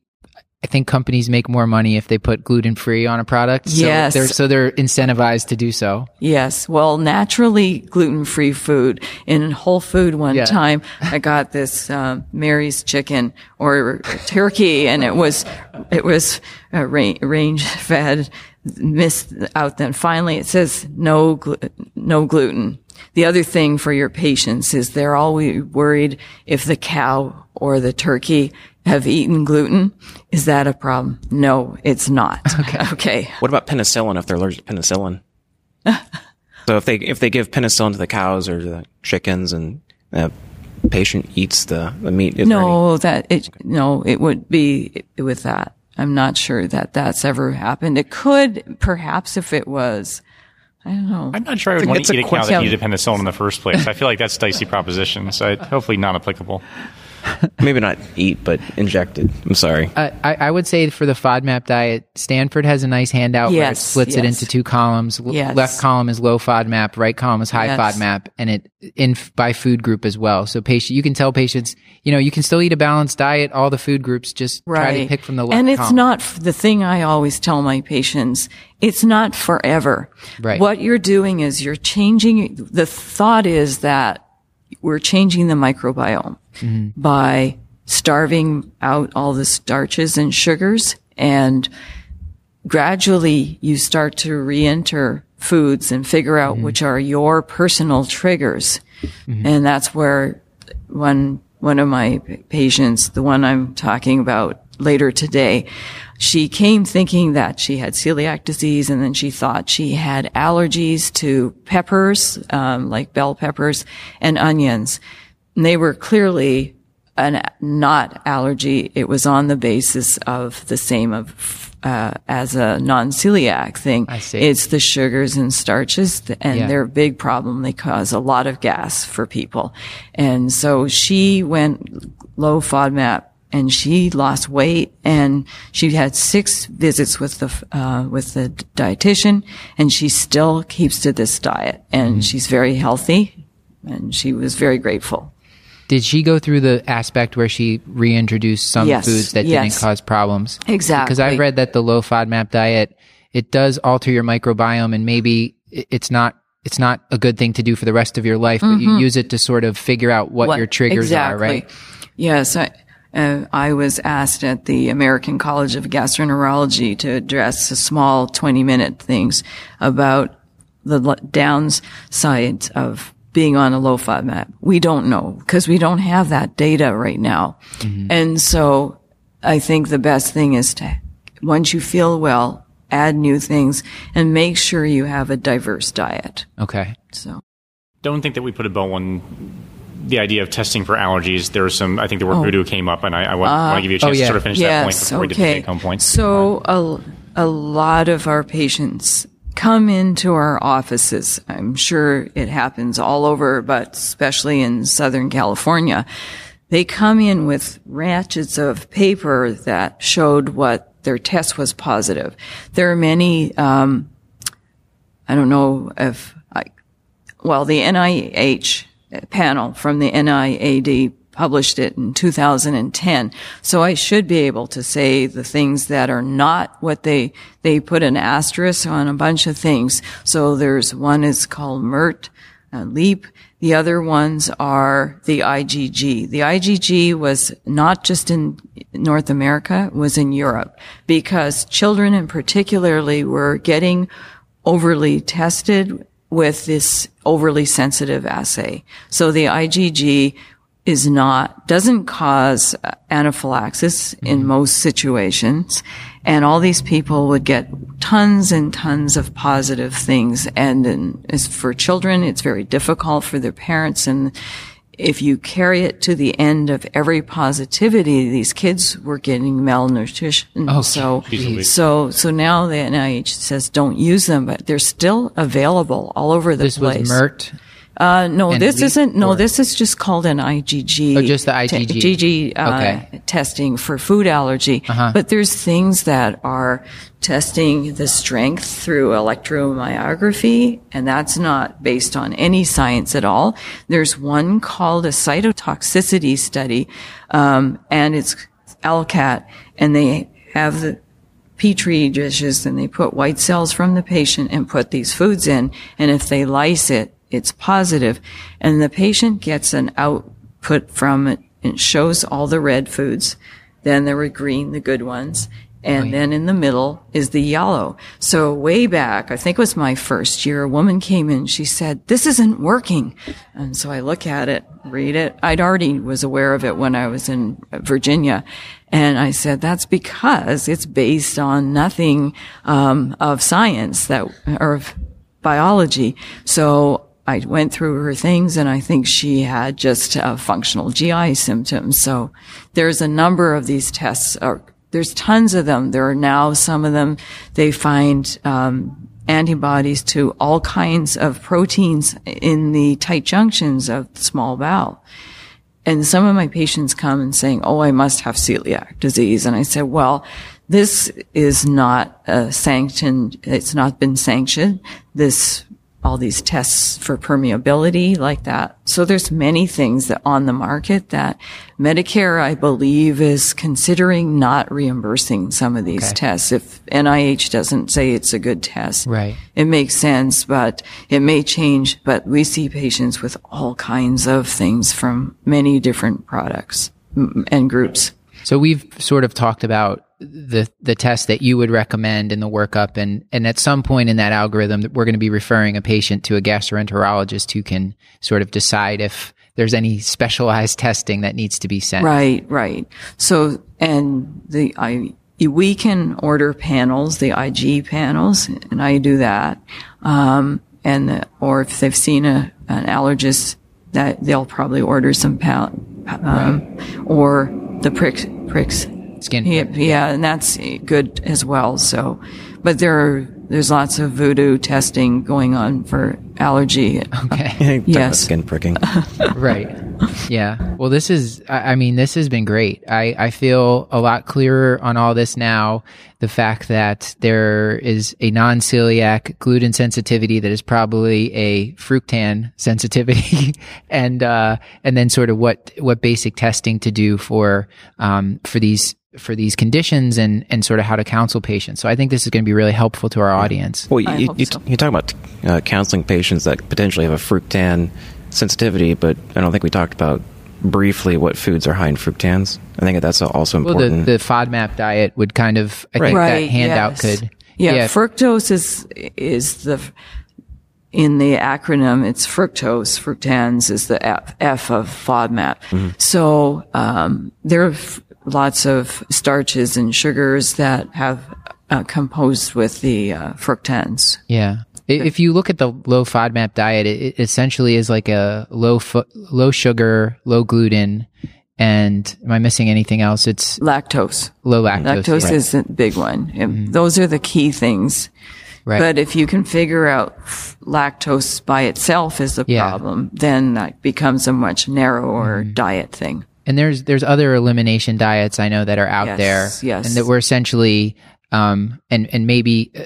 I think companies make more money if they put gluten free on a product. So Yes. They're, so they're incentivized to do so. Yes. Well, naturally gluten free food in Whole Food one Yeah. time, I got this, um, Mary's chicken or turkey and it was, it was uh, ra- range fed, missed out. Then finally it says no, glu- no gluten. The other thing for your patients is they're always worried if the cow or the turkey have eaten gluten. Is that a problem? No, it's not. Okay. Okay. What about penicillin if they're allergic to penicillin? so if they if they give penicillin to the cows or the chickens and the patient eats the, the meat, is No, that it no, it would be with that. I'm not sure that that's ever happened. It could, perhaps, if it was. I don't know. I'm not sure I would want to a eat a cow question- that needed penicillin in the first place. I feel like that's dicey proposition, so hopefully not applicable. Maybe not eat but injected. I'm sorry. Uh, I, I would say for the FODMAP diet, Stanford has a nice handout where it Yes, splits it into two columns. L- Yes. Left column is low FODMAP, right column is high Yes. FODMAP, and it in by food group as well. So patient, you can tell patients, you know, you can still eat a balanced diet, all the food groups, just try to pick from the left And it's column. not the thing I always tell my patients. It's not forever. Right. What you're doing is you're changing. The thought is that we're changing the microbiome Mm-hmm. by starving out all the starches and sugars and gradually you start to re-enter foods and figure out Mm-hmm. which are your personal triggers. And that's where one, one of my patients, the one I'm talking about later today, she came thinking that she had celiac disease and then she thought she had allergies to peppers, um, like bell peppers and onions. And they were clearly an not allergy. It was on the basis of the same of uh, as a non-celiac thing. I see. It's the sugars and starches, and Yeah. they're a big problem. They cause a lot of gas for people, and so she went low FODMAP. And she lost weight, and she had six visits with the uh, with the dietitian, and she still keeps to this diet, and Mm-hmm. she's very healthy, and she was very grateful. Did she go through the aspect where she reintroduced some Yes, foods that yes. didn't cause problems? Exactly. Because I've read that the low FODMAP diet it does alter your microbiome, and maybe it's not it's not a good thing to do for the rest of your life, but you use it to sort of figure out what, your triggers exactly. are, right? Yes, I, uh, I was asked at the American College of Gastroenterology to address a small 20 minute things about the downsides of being on a low FODMAP. We don't know because we don't have that data right now. And so I think the best thing is to, once you feel well, add new things and make sure you have a diverse diet. Okay. So. Don't think that we put a bow on the idea of testing for allergies. There was some, I think the word voodoo came up, and I, I want, want to give you a chance oh, yeah. to sort of finish that point before we get to take home points. So a, a lot of our patients come into our offices. I'm sure it happens all over, but especially in Southern California. They come in with ratchets of paper that showed what their test was positive. There are many, um, I don't know if I, well, the NIH panel from the NIAD published it in 2010. So I should be able to say the things that are not what they, they put an asterisk on a bunch of things. So there's one is called MERT, uh, LEAP. The other ones are the IgG. The IgG was not just in North America, was in Europe because children in particularly were getting overly tested with this overly sensitive assay. So the IgG is not, doesn't cause anaphylaxis in mm-hmm. most situations. And all these people would get tons and tons of positive things. And, and as for children, it's very difficult for their parents. And if you carry it to the end of every positivity, these kids were getting malnutrition. Oh, so, geez. so, so now the NIH says don't use them, but they're still available all over the This was place. Mert. Uh, no, And this Leap, isn't. No, or- this is just called an IgG. Oh, just the te- IgG. Uh, Okay. testing for food allergy. Uh-huh. But there's things that are testing the strength through electromyography, and that's not based on any science at all. There's one called a cytotoxicity study, um, and it's ALCAT, and they have the petri dishes and they put white cells from the patient and put these foods in. And if they lyse it, it's. And the patient gets an output from it. It shows all the red foods. Then there were green, the good ones. And then in the middle is the yellow. So way back, I think it was my first year, a woman came in, she said, this isn't working. And so I look at it, read it. I'd already was aware of it when I was in Virginia. And I said, that's because it's based on nothing, um, of science that, or of biology. So I went through her things and I think she had just uh, functional GI symptoms. So there's a number of these tests. Or there's tons of them. There are now some of them. They find um, antibodies to all kinds of proteins in the tight junctions of the small bowel. And some of my patients come and saying, "Oh, I must have celiac disease," and I said, "Well." This is not sanctioned. It's not been sanctioned. This all these tests for permeability like that. So there's many things that on the market that Medicare, I believe, is considering not reimbursing some of these tests. If NIH doesn't say it's a good test, Right. it makes sense, but it may change. But we see patients with all kinds of things from many different products and groups. So we've sort of talked about the the test that you would recommend in the workup, and and at some point in that algorithm, that we're going to be referring a patient to a gastroenterologist who can sort of decide if there's any specialized testing that needs to be sent. Right, right. So, and the, I, we can order panels, the IG panels, and I do that. Um, and, the, or if they've seen a, an allergist, that they'll probably order some pal, um, or the pricks, pricks. Skin. Yeah, yeah, and that's good as well. So, but there are, there's lots of voodoo testing going on for allergy. Okay. Talk Yes. Skin pricking. right. Yeah. Well, this is, I I mean, this has been great. I, I feel a lot clearer on all this now. The fact that there is a non celiac gluten sensitivity that is probably a fructan sensitivity and, uh, and then sort of what, what basic testing to do for, um, for these, for these conditions and, and sort of how to counsel patients. So I think this is going to be really helpful to our audience. Well, you, hope you, so. you talk about uh, counseling patients that potentially have a fructan sensitivity, but I don't think we talked about briefly what foods are high in fructans. I think that's also Well, the, important. the FODMAP diet would kind of, I think Right, that handout yes. could. Yeah, fructose is is the in the acronym. It's fructose. Fructans is the F, F of FODMAP. So um, there are f- lots of starches and sugars that have uh, composed with the uh, fructans. Yeah. If you look at the low FODMAP diet, it, essentially is like a low fu- low sugar, low gluten, and am I missing anything else? It's Lactose. low lactose. Lactose yeah. is a big one. And Those are the key things. right. But if you can figure out lactose by itself is the Yeah. problem, then that becomes a much narrower diet thing. And there's there's other elimination diets I know that are out Yes, there, yes. and that were essentially, um, and and maybe. uh,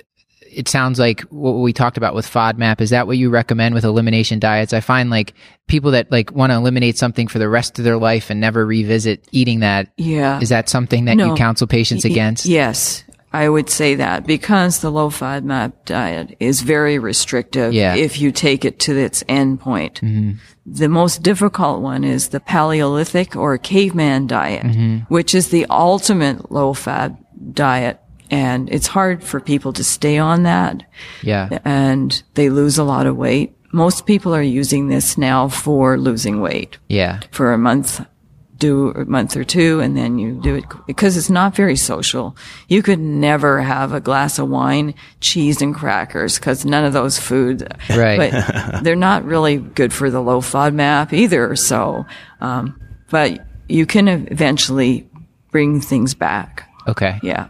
It sounds like what we talked about with FODMAP. Is that what you recommend with elimination diets? I find like people that like want to eliminate something for the rest of their life and never revisit eating that. Yeah. Is that something that you counsel patients Y- against? Yes, I would say that because the low FODMAP diet is very restrictive Yeah. if you take it to its end point. Mm-hmm. The most difficult one is the Paleolithic or caveman diet, mm-hmm. which is the ultimate low fat diet. And it's hard for people to stay on that Yeah. and they lose a lot of weight. most people are using this now for losing weight Yeah. for a month, do a month or two, and then you do it because it's not very social. You could never have a glass of wine, cheese, and crackers because none of those foods, Right. But they're not really good for the low FODMAP either. So, um, but you can eventually bring things back. Okay. Yeah.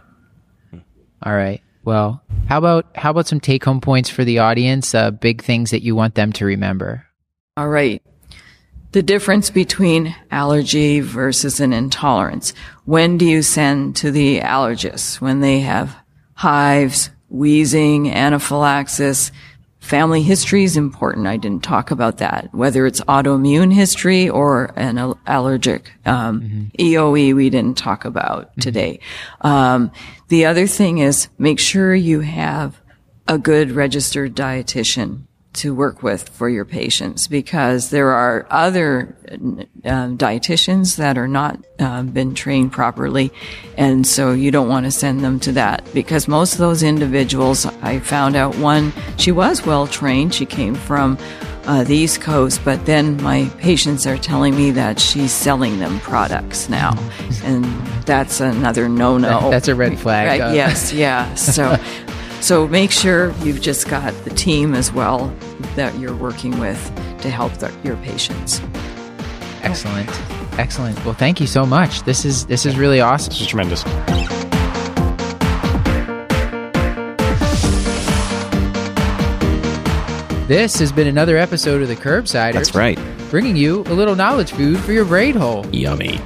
All right. Well, how about how about some take home points for the audience? Uh, big things that you want them to remember. All right. The difference between allergy versus an intolerance. When do you send to the allergist? When they have hives, wheezing, anaphylaxis. Family history is important. I didn't talk about that. Whether it's autoimmune history or an allergic um, EOE, we didn't talk about today. Um, the other thing is make sure you have a good registered dietitian to work with for your patients because there are other um, dietitians that are not um, been trained properly. And so you don't want to send them to that because most of those individuals i found out one she was well trained. She came from uh, the east coast but then my patients are telling me that she's selling them products now. And that's another no-no. That's a red flag. Right, Uh, yes, yeah. So, so make sure you've just got the team as well that you're working with to help the, your patients. Excellent. Excellent. Well, thank you so much. This is this is really awesome. This is tremendous. This has been another episode of the Curbsiders. That's right. Bringing you a little knowledge food for your brain hole. Yummy.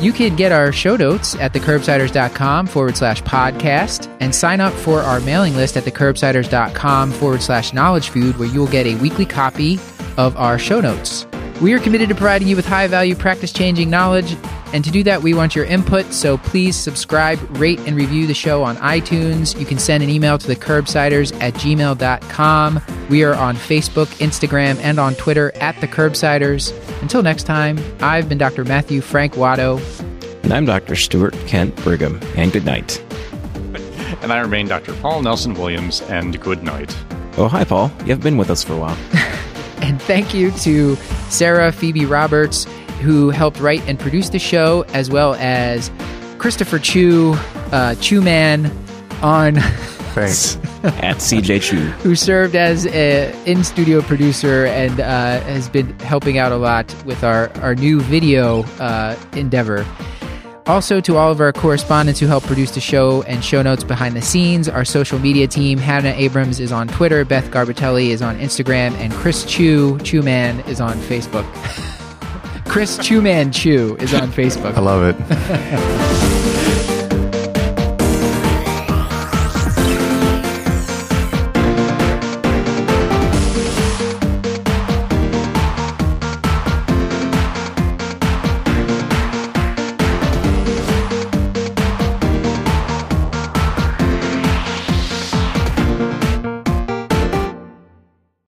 You can get our show notes at thecurbsiders.com forward slash podcast and sign up for our mailing list at thecurbsiders.com forward slash knowledge food, where you will get a weekly copy of our show notes. We are committed to providing you with high value, practice changing knowledge. And to do that, we want your input. So please subscribe, rate, and review the show on iTunes. You can send an email to the curbsiders at gmail.com. We are on Facebook, Instagram, and on Twitter at the curbsiders. Until next time, I've been Dr. Matthew Frank Watto. And I'm Dr. Stuart Kent Brigham. And good night. And I remain Dr. Paul Nelson Williams, and good night. Oh, hi, Paul. You have been with us for a while. And thank you to Sarah Phoebe Roberts, who helped write and produce the show, as well as Christopher Chiu, uh, Chu Man, on Thanks. At CJ Chiu. who served as an in studio producer and uh, has been helping out a lot with our, our new video uh, endeavor. Also, to all of our correspondents who help produce the show and show notes behind the scenes, our social media team, Hannah Abrams is on Twitter, Beth Garbitelli is on Instagram, and Chris Chiu, Chu Man, is on Facebook. Chris Chiu Man Chu is on Facebook. I love it.